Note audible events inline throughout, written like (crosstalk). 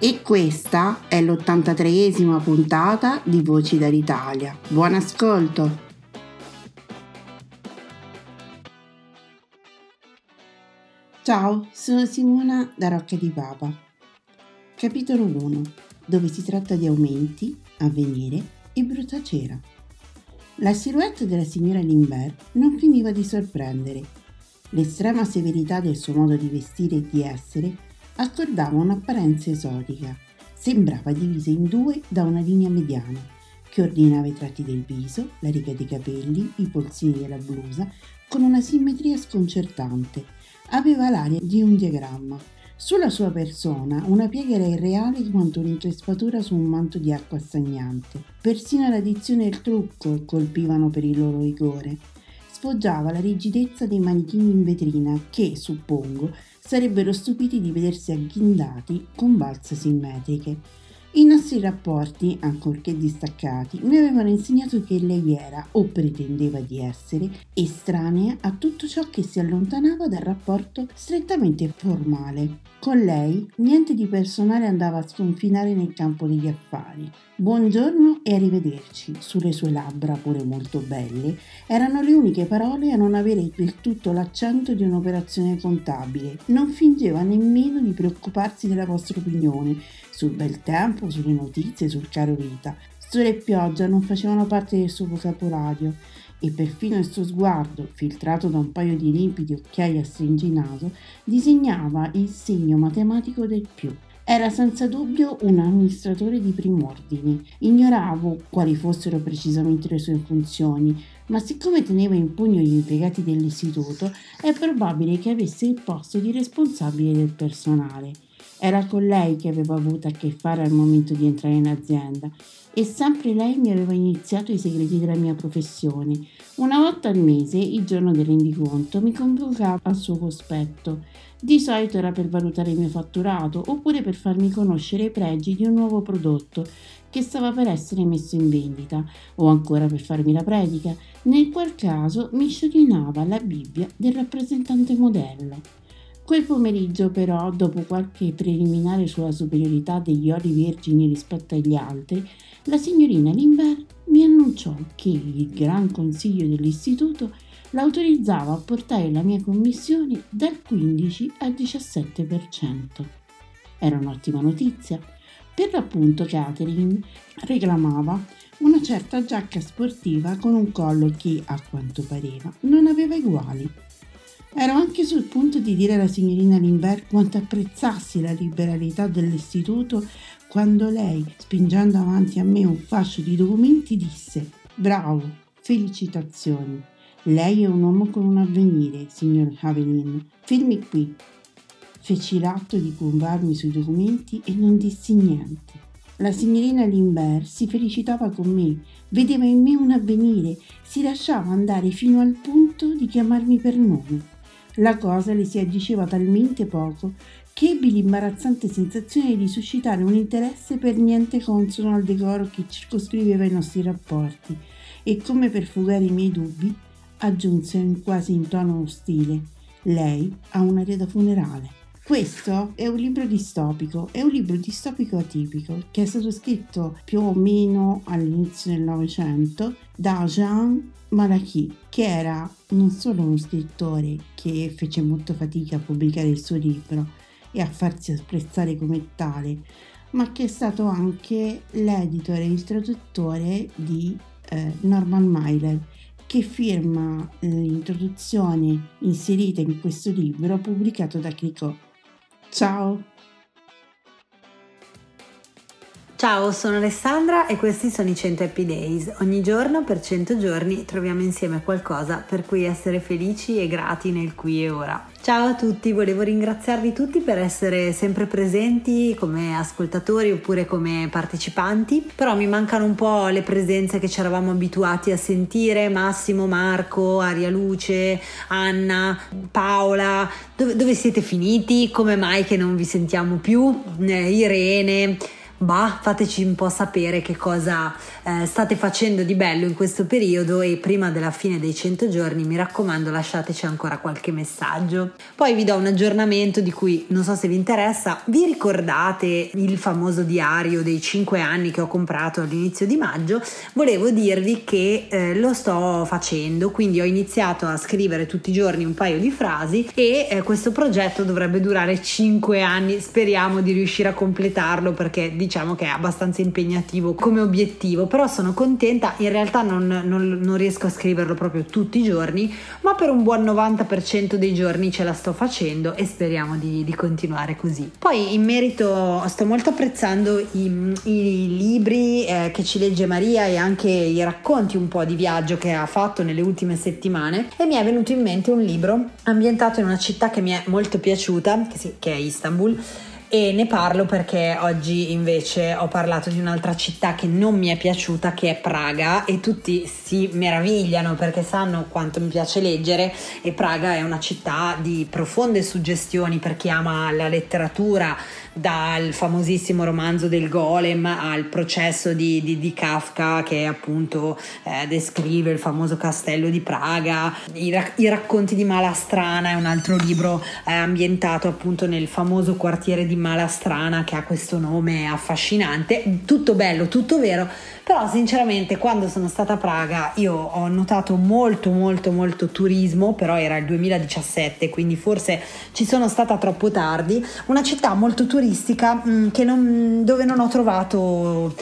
E questa è l'83esima puntata di Voci dall'Italia. Buon ascolto! Ciao, sono Simona da Rocca di Papa. Capitolo 1, dove si tratta di aumenti, avvenire e brutta cera. La silhouette della signora Limbert non finiva di sorprendere. L'estrema severità del suo modo di vestire e di essere accordava un'apparenza esotica. Sembrava divisa in due da una linea mediana, che ordinava i tratti del viso, la riga dei capelli, i polsini della blusa, con una simmetria sconcertante. Aveva l'aria di un diagramma. Sulla sua persona una piega era irreale quanto un'increspatura su un manto di acqua stagnante. Persino l'addizione e il trucco colpivano per il loro rigore. Sfoggiava la rigidezza dei manichini in vetrina che, suppongo, sarebbero stupiti di vedersi agghindati con balze simmetriche. I nostri rapporti, ancorché distaccati, mi avevano insegnato che lei era, o pretendeva di essere, estranea a tutto ciò che si allontanava dal rapporto strettamente formale. Con lei niente di personale andava a sconfinare nel campo degli affari. Buongiorno e arrivederci, sulle sue labbra, pure molto belle, erano le uniche parole a non avere del tutto l'accento di un'operazione contabile. Non fingeva nemmeno di preoccuparsi della vostra opinione sul bel tempo, sulle notizie, sul caro vita. Sole e pioggia non facevano parte del suo vocabolario e perfino il suo sguardo, filtrato da un paio di limpidi occhiali a stringinato, disegnava il segno matematico del più. Era senza dubbio un amministratore di prim'ordine. Ignoravo quali fossero precisamente le sue funzioni, ma siccome teneva in pugno gli impiegati dell'istituto, è probabile che avesse il posto di responsabile del personale. Era con lei che avevo avuto a che fare al momento di entrare in azienda e sempre lei mi aveva iniziato i segreti della mia professione. Una volta al mese, il giorno del rendiconto, mi convocava al suo cospetto. Di solito era per valutare il mio fatturato oppure per farmi conoscere i pregi di un nuovo prodotto che stava per essere messo in vendita o ancora per farmi la predica, nel qual caso mi sciorinava la Bibbia del rappresentante modello. Quel pomeriggio però, dopo qualche preliminare sulla superiorità degli oli vergini rispetto agli altri, la signorina Limbert mi annunciò che il Gran Consiglio dell'Istituto l'autorizzava a portare la mia commissione dal 15 al 17%. Era un'ottima notizia. Per l'appunto Catherine reclamava una certa giacca sportiva con un collo che, a quanto pareva, non aveva uguali. Ero anche sul punto di dire alla signorina Limbert quanto apprezzassi la liberalità dell'istituto quando lei, spingendo avanti a me un fascio di documenti, disse Bravo, felicitazioni. Lei è un uomo con un avvenire, signor Havelin. Firmi qui. Feci l'atto di curvarmi sui documenti e non dissi niente. La signorina Limbert si felicitava con me, vedeva in me un avvenire, si lasciava andare fino al punto di chiamarmi per nome. La cosa le si addiceva talmente poco che ebbi l'imbarazzante sensazione di suscitare un interesse per niente consono al decoro che circoscriveva i nostri rapporti e come per fugare i miei dubbi aggiunse quasi in tono ostile lei ha un'aria da funerale Questo è un libro distopico, è un libro distopico atipico che è stato scritto più o meno all'inizio del Novecento da Jean Malachy, che era non solo uno scrittore che fece molto fatica a pubblicare il suo libro e a farsi apprezzare come tale, ma che è stato anche l'editore e il traduttore di eh, Norman Mailer, che firma l'introduzione inserita in questo libro pubblicato da Cricot. Ciao! Ciao, sono Alessandra e questi sono i 100 Happy Days. Ogni giorno per 100 giorni troviamo insieme qualcosa per cui essere felici e grati nel qui e ora. Ciao a tutti, volevo ringraziarvi tutti per essere sempre presenti come ascoltatori oppure come partecipanti, però mi mancano un po' le presenze che ci eravamo abituati a sentire, Massimo, Marco, Aria Luce, Anna, Paola, dove, dove siete finiti? Come mai che non vi sentiamo più? Eh, Irene bah, fateci un po' sapere che cosa eh, state facendo di bello in questo periodo e prima della fine dei 100 giorni mi raccomando lasciateci ancora qualche messaggio. Poi vi do un aggiornamento di cui non so se vi interessa, vi ricordate il famoso diario dei 5 anni che ho comprato all'inizio di maggio? Volevo dirvi che eh, lo sto facendo, quindi ho iniziato a scrivere tutti i giorni un paio di frasi e eh, questo progetto dovrebbe durare 5 anni, speriamo di riuscire a completarlo perché di diciamo che è abbastanza impegnativo come obiettivo, però sono contenta, in realtà non, non, non riesco a scriverlo proprio tutti i giorni, ma per un buon 90% dei giorni ce la sto facendo e speriamo di, di continuare così. Poi in merito sto molto apprezzando i, i libri eh, che ci legge Maria e anche i racconti un po' di viaggio che ha fatto nelle ultime settimane e mi è venuto in mente un libro ambientato in una città che mi è molto piaciuta, che, sì, che è Istanbul e ne parlo perché oggi invece ho parlato di un'altra città che non mi è piaciuta che è Praga e tutti si meravigliano perché sanno quanto mi piace leggere e Praga è una città di profonde suggestioni per chi ama la letteratura dal famosissimo romanzo del golem al processo di, di, di Kafka che appunto eh, descrive il famoso castello di Praga, i, i, racconti di Malastrana è un altro libro eh, ambientato appunto nel famoso quartiere di Malastrana che ha questo nome affascinante, tutto bello, tutto vero, però sinceramente quando sono stata a Praga io ho notato molto molto molto turismo, però era il 2017 quindi forse ci sono stata troppo tardi, una città molto turistica mm, non, dove non ho trovato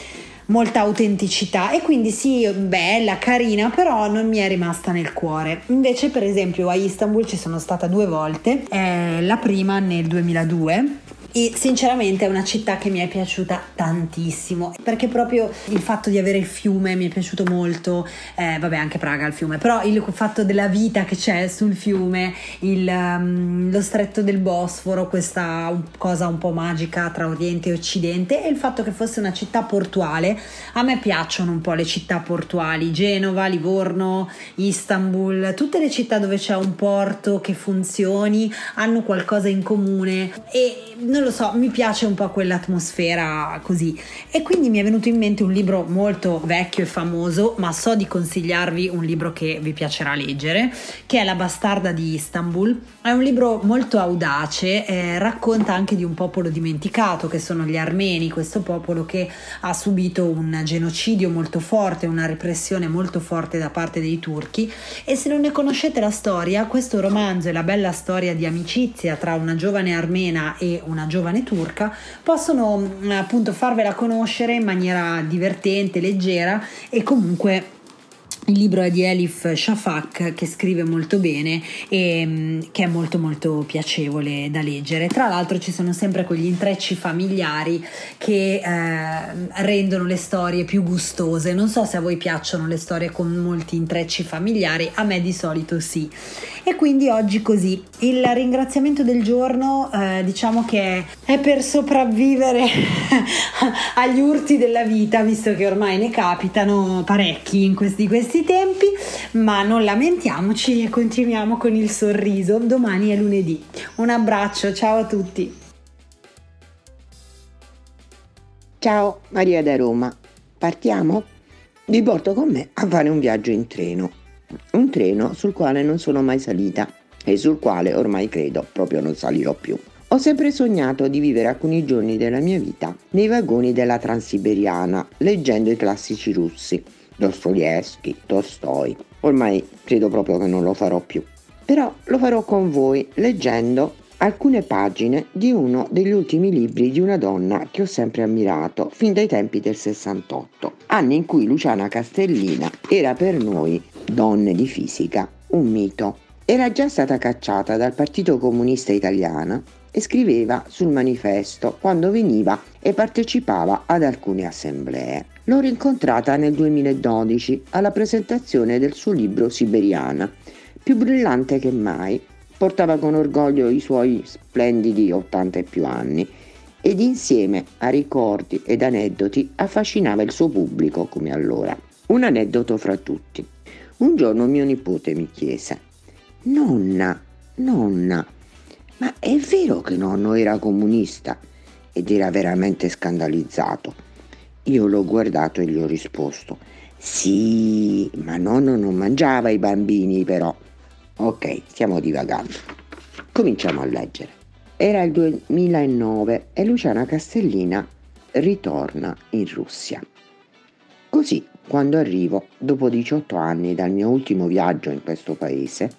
molta autenticità. E quindi sì, bella, carina, però non mi è rimasta nel cuore. Invece, per esempio, a Istanbul ci sono stata due volte, eh, la prima nel 2002 e sinceramente è una città che mi è piaciuta tantissimo perché proprio il fatto di avere il fiume mi è piaciuto molto. Eh, vabbè anche Praga ha il fiume però il fatto della vita che c'è sul fiume il, um, lo stretto del Bosforo questa cosa un po' magica tra Oriente e Occidente e il fatto che fosse una città portuale. A me piacciono un po' le città portuali Genova, Livorno, Istanbul tutte le città dove c'è un porto che funzioni hanno qualcosa in comune. E non lo so, mi piace un po' quell'atmosfera così. E quindi mi è venuto in mente un libro molto vecchio e famoso, ma so di consigliarvi un libro che vi piacerà leggere, che è La bastarda di Istanbul. È un libro molto audace, eh, racconta anche di un popolo dimenticato, che sono gli armeni, questo popolo che ha subito un genocidio molto forte, una repressione molto forte da parte dei turchi. E se non ne conoscete la storia, questo romanzo è la bella storia di amicizia tra una giovane armena e una giovane turca, possono mm, appunto farvela conoscere in maniera divertente, leggera e comunque il libro è di Elif Shafak che scrive molto bene e mm, che è molto molto piacevole da leggere. Tra l'altro ci sono sempre quegli intrecci familiari che eh, rendono le storie più gustose. Non so se a voi piacciono le storie con molti intrecci familiari, a me di solito sì. E quindi oggi così. Il ringraziamento del giorno eh, diciamo che è per sopravvivere (laughs) agli urti della vita, visto che ormai ne capitano parecchi in questi, questi questi tempi, ma non lamentiamoci e continuiamo con il sorriso. Domani è lunedì. Un abbraccio, ciao a tutti. Ciao, Maria da Roma. Partiamo? Vi porto con me a fare un viaggio in treno. Un treno sul quale non sono mai salita e sul quale ormai credo proprio non salirò più. Ho sempre sognato di vivere alcuni giorni della mia vita nei vagoni della Transiberiana, leggendo i classici russi, Dostoevsky, Tolstoi. Ormai credo proprio che non lo farò più. Però lo farò con voi leggendo alcune pagine di uno degli ultimi libri di una donna che ho sempre ammirato fin dai tempi del 68, anni in cui Luciana Castellina era per noi, donne di fisica, un mito. Era già stata cacciata dal Partito Comunista Italiano e scriveva sul manifesto quando veniva e partecipava ad alcune assemblee. L'ho rincontrata nel 2012 alla presentazione del suo libro Siberiana, più brillante che mai portava con orgoglio i suoi splendidi 80 e più anni ed insieme a ricordi ed aneddoti affascinava il suo pubblico come allora. Un aneddoto fra tutti. Un giorno mio nipote mi chiese: Nonna, nonna, ma è vero che nonno era comunista? Ed era veramente scandalizzato. Io l'ho guardato e gli ho risposto: Sì, ma nonno non mangiava i bambini però. Ok, stiamo divagando. Cominciamo a leggere. Era il 2009 e Luciana Castellina ritorna in Russia. Così, quando arrivo, dopo 18 anni dal mio ultimo viaggio in questo paese,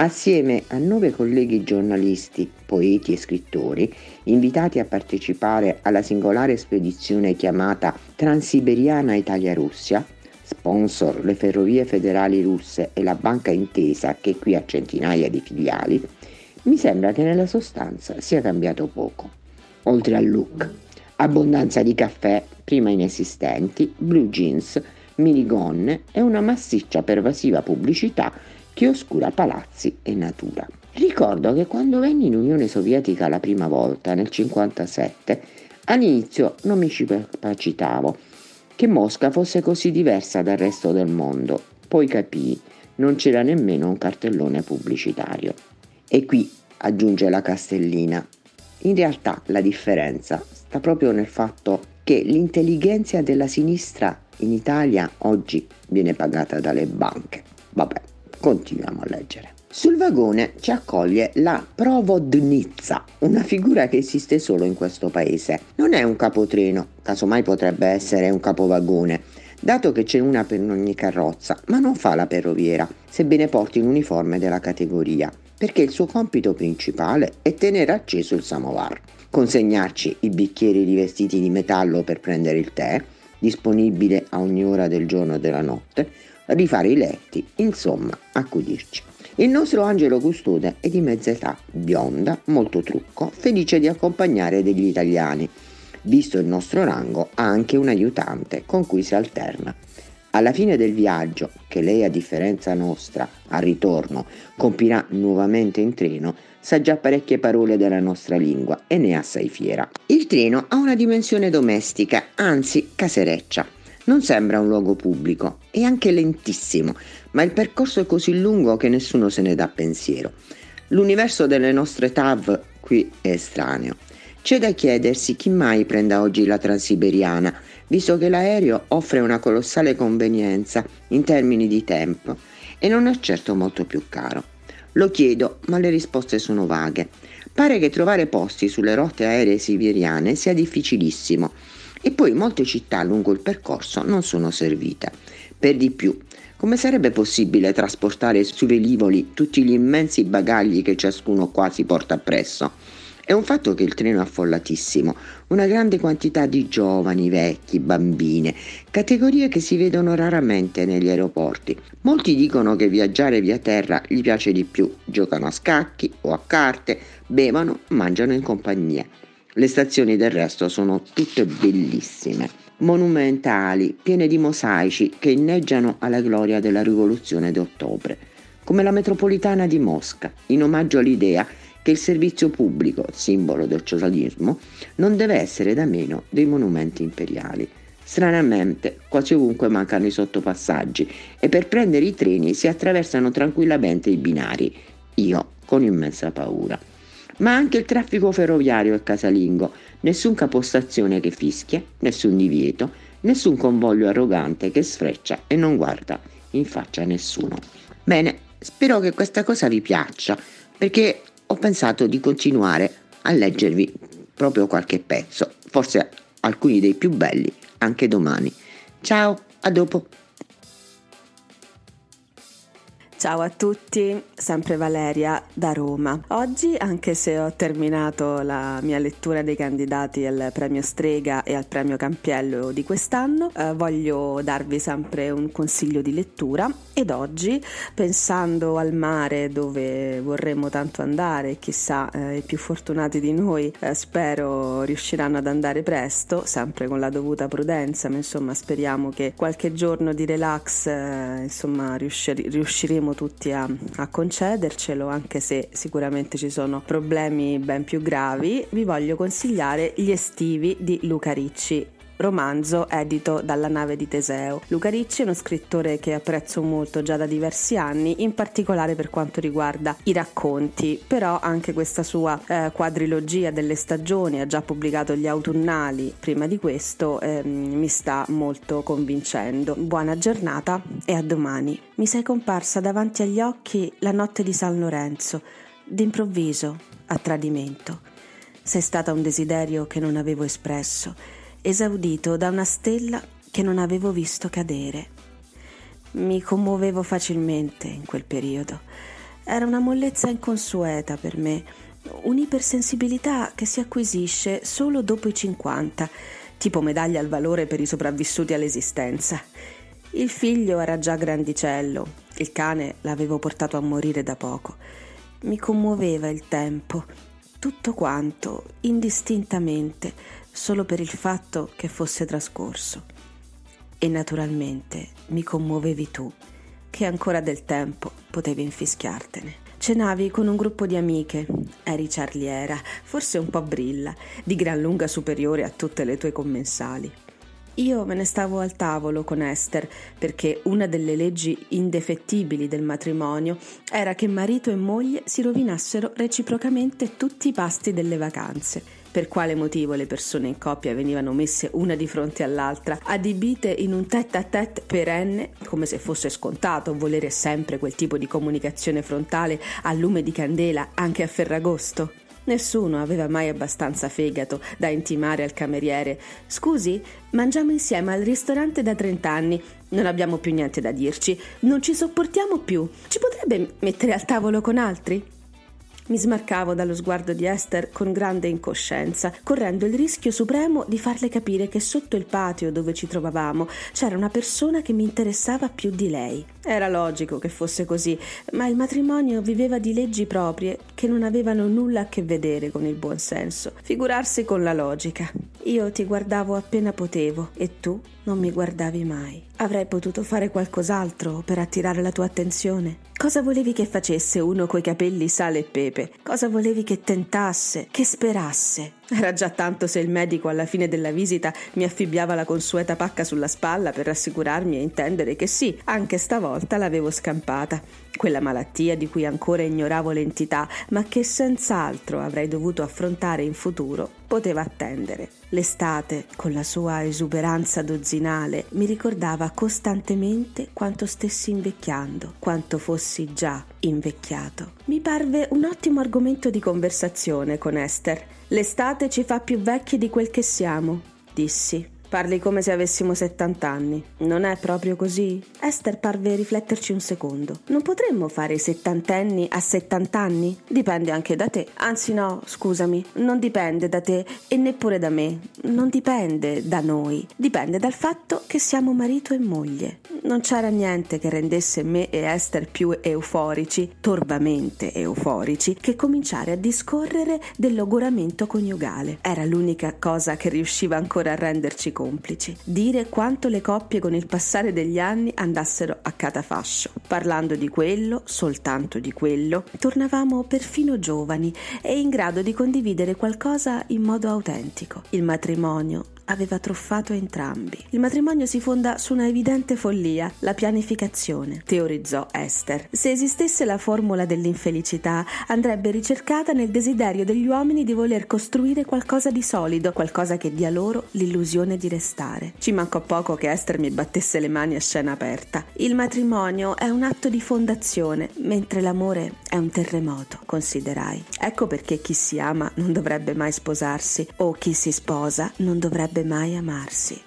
assieme a nove colleghi giornalisti, poeti e scrittori, invitati a partecipare alla singolare spedizione chiamata Transiberiana Italia-Russia, sponsor le ferrovie federali russe e la banca intesa che qui ha centinaia di filiali, mi sembra che nella sostanza sia cambiato poco. Oltre al look, abbondanza di caffè, prima inesistenti, blue jeans, minigonne e una massiccia pervasiva pubblicità che oscura palazzi e natura. Ricordo che quando venni in Unione Sovietica la prima volta, nel 1957, all'inizio non mi ci capacitavo che Mosca fosse così diversa dal resto del mondo. Poi capii, non c'era nemmeno un cartellone pubblicitario. E qui, aggiunge la Castellina, in realtà la differenza sta proprio nel fatto che l'intelligenza della sinistra in Italia oggi viene pagata dalle banche. Continuiamo a leggere. Sul vagone ci accoglie la Provodnitsa, una figura che esiste solo in questo paese. Non è un capotreno, casomai potrebbe essere un capovagone, dato che c'è una per ogni carrozza, ma non fa la ferroviera, sebbene porti l'uniforme della categoria, perché il suo compito principale è tenere acceso il samovar, consegnarci i bicchieri rivestiti di metallo per prendere il tè, disponibile a ogni ora del giorno e della notte, rifare i letti, insomma, accudirci. Il nostro angelo custode è di mezza età, bionda, molto trucco, felice di accompagnare degli italiani. Visto il nostro rango, ha anche un aiutante con cui si alterna. Alla fine del viaggio, che lei a differenza nostra, al ritorno, compirà nuovamente in treno, sa già parecchie parole della nostra lingua e ne è assai fiera. Il treno ha una dimensione domestica, anzi casereccia. Non sembra un luogo pubblico, è anche lentissimo, ma il percorso è così lungo che nessuno se ne dà pensiero. L'universo delle nostre TAV qui è estraneo. C'è da chiedersi chi mai prenda oggi la Transiberiana, visto che l'aereo offre una colossale convenienza in termini di tempo e non è certo molto più caro. Lo chiedo, ma le risposte sono vaghe. Pare che trovare posti sulle rotte aeree siberiane sia difficilissimo e poi molte città lungo il percorso non sono servite. Per di più, come sarebbe possibile trasportare sui velivoli tutti gli immensi bagagli che ciascuno quasi porta appresso? È un fatto che il treno è affollatissimo, una grande quantità di giovani, vecchi, bambine, categorie che si vedono raramente negli aeroporti. Molti dicono che viaggiare via terra gli piace di più, giocano a scacchi o a carte, bevono, mangiano in compagnia. Le stazioni del resto sono tutte bellissime, monumentali, piene di mosaici che inneggiano alla gloria della rivoluzione d'ottobre, come la metropolitana di Mosca, in omaggio all'idea che il servizio pubblico, simbolo del socialismo, non deve essere da meno dei monumenti imperiali. Stranamente, quasi ovunque mancano i sottopassaggi e per prendere i treni si attraversano tranquillamente i binari, io con immensa paura ma anche il traffico ferroviario è casalingo, nessun capostazione che fischia, nessun divieto, nessun convoglio arrogante che sfreccia e non guarda in faccia a nessuno. Bene, spero che questa cosa vi piaccia, perché ho pensato di continuare a leggervi proprio qualche pezzo, forse alcuni dei più belli, anche domani. Ciao, a dopo! Ciao a tutti, sempre Valeria da Roma. Oggi, anche se ho terminato la mia lettura dei candidati al premio Strega e al premio Campiello di quest'anno, eh, voglio darvi sempre un consiglio di lettura ed oggi, pensando al mare dove vorremmo tanto andare, chissà eh, i più fortunati di noi eh, spero riusciranno ad andare presto, sempre con la dovuta prudenza, ma insomma speriamo che qualche giorno di relax eh, insomma riuscir- riusciremo siamo tutti a, a concedercelo, anche se sicuramente ci sono problemi ben più gravi, vi voglio consigliare Gli estivi di Luca Ricci romanzo edito dalla nave di Teseo. Luca Ricci è uno scrittore che apprezzo molto già da diversi anni, in particolare per quanto riguarda i racconti, però anche questa sua eh, quadrilogia delle stagioni, ha già pubblicato gli autunnali prima di questo, eh, mi sta molto convincendo. Buona giornata e a domani. Mi sei comparsa davanti agli occhi la notte di San Lorenzo, d'improvviso, a tradimento. Sei stata un desiderio che non avevo espresso esaudito da una stella che non avevo visto cadere. Mi commuovevo facilmente in quel periodo. Era una mollezza inconsueta per me, un'ipersensibilità che si acquisisce solo dopo i 50, tipo medaglia al valore per i sopravvissuti all'esistenza. Il figlio era già grandicello, il cane l'avevo portato a morire da poco. Mi commuoveva il tempo, tutto quanto, indistintamente, solo per il fatto che fosse trascorso. E naturalmente mi commuovevi tu, che ancora del tempo potevi infischiartene. Cenavi con un gruppo di amiche, eri ciarliera, forse un po' brilla, di gran lunga superiore a tutte le tue commensali. Io me ne stavo al tavolo con Esther perché una delle leggi indefettibili del matrimonio era che marito e moglie si rovinassero reciprocamente tutti i pasti delle vacanze per quale motivo le persone in coppia venivano messe una di fronte all'altra, adibite in un tête à tête perenne, come se fosse scontato volere sempre quel tipo di comunicazione frontale a lume di candela anche a Ferragosto. Nessuno aveva mai abbastanza fegato da intimare al cameriere Scusi, mangiamo insieme al ristorante da 30 anni, non abbiamo più niente da dirci, non ci sopportiamo più. Ci potrebbe mettere al tavolo con altri? Mi smarcavo dallo sguardo di Esther con grande incoscienza, correndo il rischio supremo di farle capire che sotto il patio dove ci trovavamo c'era una persona che mi interessava più di lei. Era logico che fosse così, ma il matrimonio viveva di leggi proprie che non avevano nulla a che vedere con il buon senso. Figurarsi con la logica. Io ti guardavo appena potevo e tu non mi guardavi mai. Avrei potuto fare qualcos'altro per attirare la tua attenzione. Cosa volevi che facesse uno coi capelli sale e pepe? Cosa volevi che tentasse, che sperasse? Era già tanto se il medico alla fine della visita mi affibbiava la consueta pacca sulla spalla per rassicurarmi e intendere che sì, anche stavolta l'avevo scampata. Quella malattia di cui ancora ignoravo l'entità, ma che senz'altro avrei dovuto affrontare in futuro, poteva attendere. L'estate, con la sua esuberanza dozzinale, mi ricordava costantemente quanto stessi invecchiando, quanto fossi già invecchiato. Mi parve un ottimo argomento di conversazione con Esther. L'estate ci fa più vecchi di quel che siamo, dissi. Parli come se avessimo 70 anni. Non è proprio così? Esther parve rifletterci un secondo. Non potremmo fare i settantenni a 70 anni? Dipende anche da te. Anzi no, scusami, non dipende da te e neppure da me. Non dipende da noi. Dipende dal fatto che siamo marito e moglie. Non c'era niente che rendesse me e Esther più euforici, torbamente euforici, che cominciare a discorrere del logoramento coniugale. Era l'unica cosa che riusciva ancora a renderci complici, dire quanto le coppie con il passare degli anni andassero a catafascio. Parlando di quello, soltanto di quello, tornavamo perfino giovani e in grado di condividere qualcosa in modo autentico. Il matrimonio aveva truffato entrambi. Il matrimonio si fonda su una evidente follia, la pianificazione, teorizzò Esther. Se esistesse la formula dell'infelicità, andrebbe ricercata nel desiderio degli uomini di voler costruire qualcosa di solido, qualcosa che dia loro l'illusione di restare. Ci mancò poco che Esther mi battesse le mani a scena aperta. Il matrimonio è un atto di fondazione, mentre l'amore è un terremoto, considerai. Ecco perché chi si ama non dovrebbe mai sposarsi o chi si sposa non dovrebbe mai amarsi.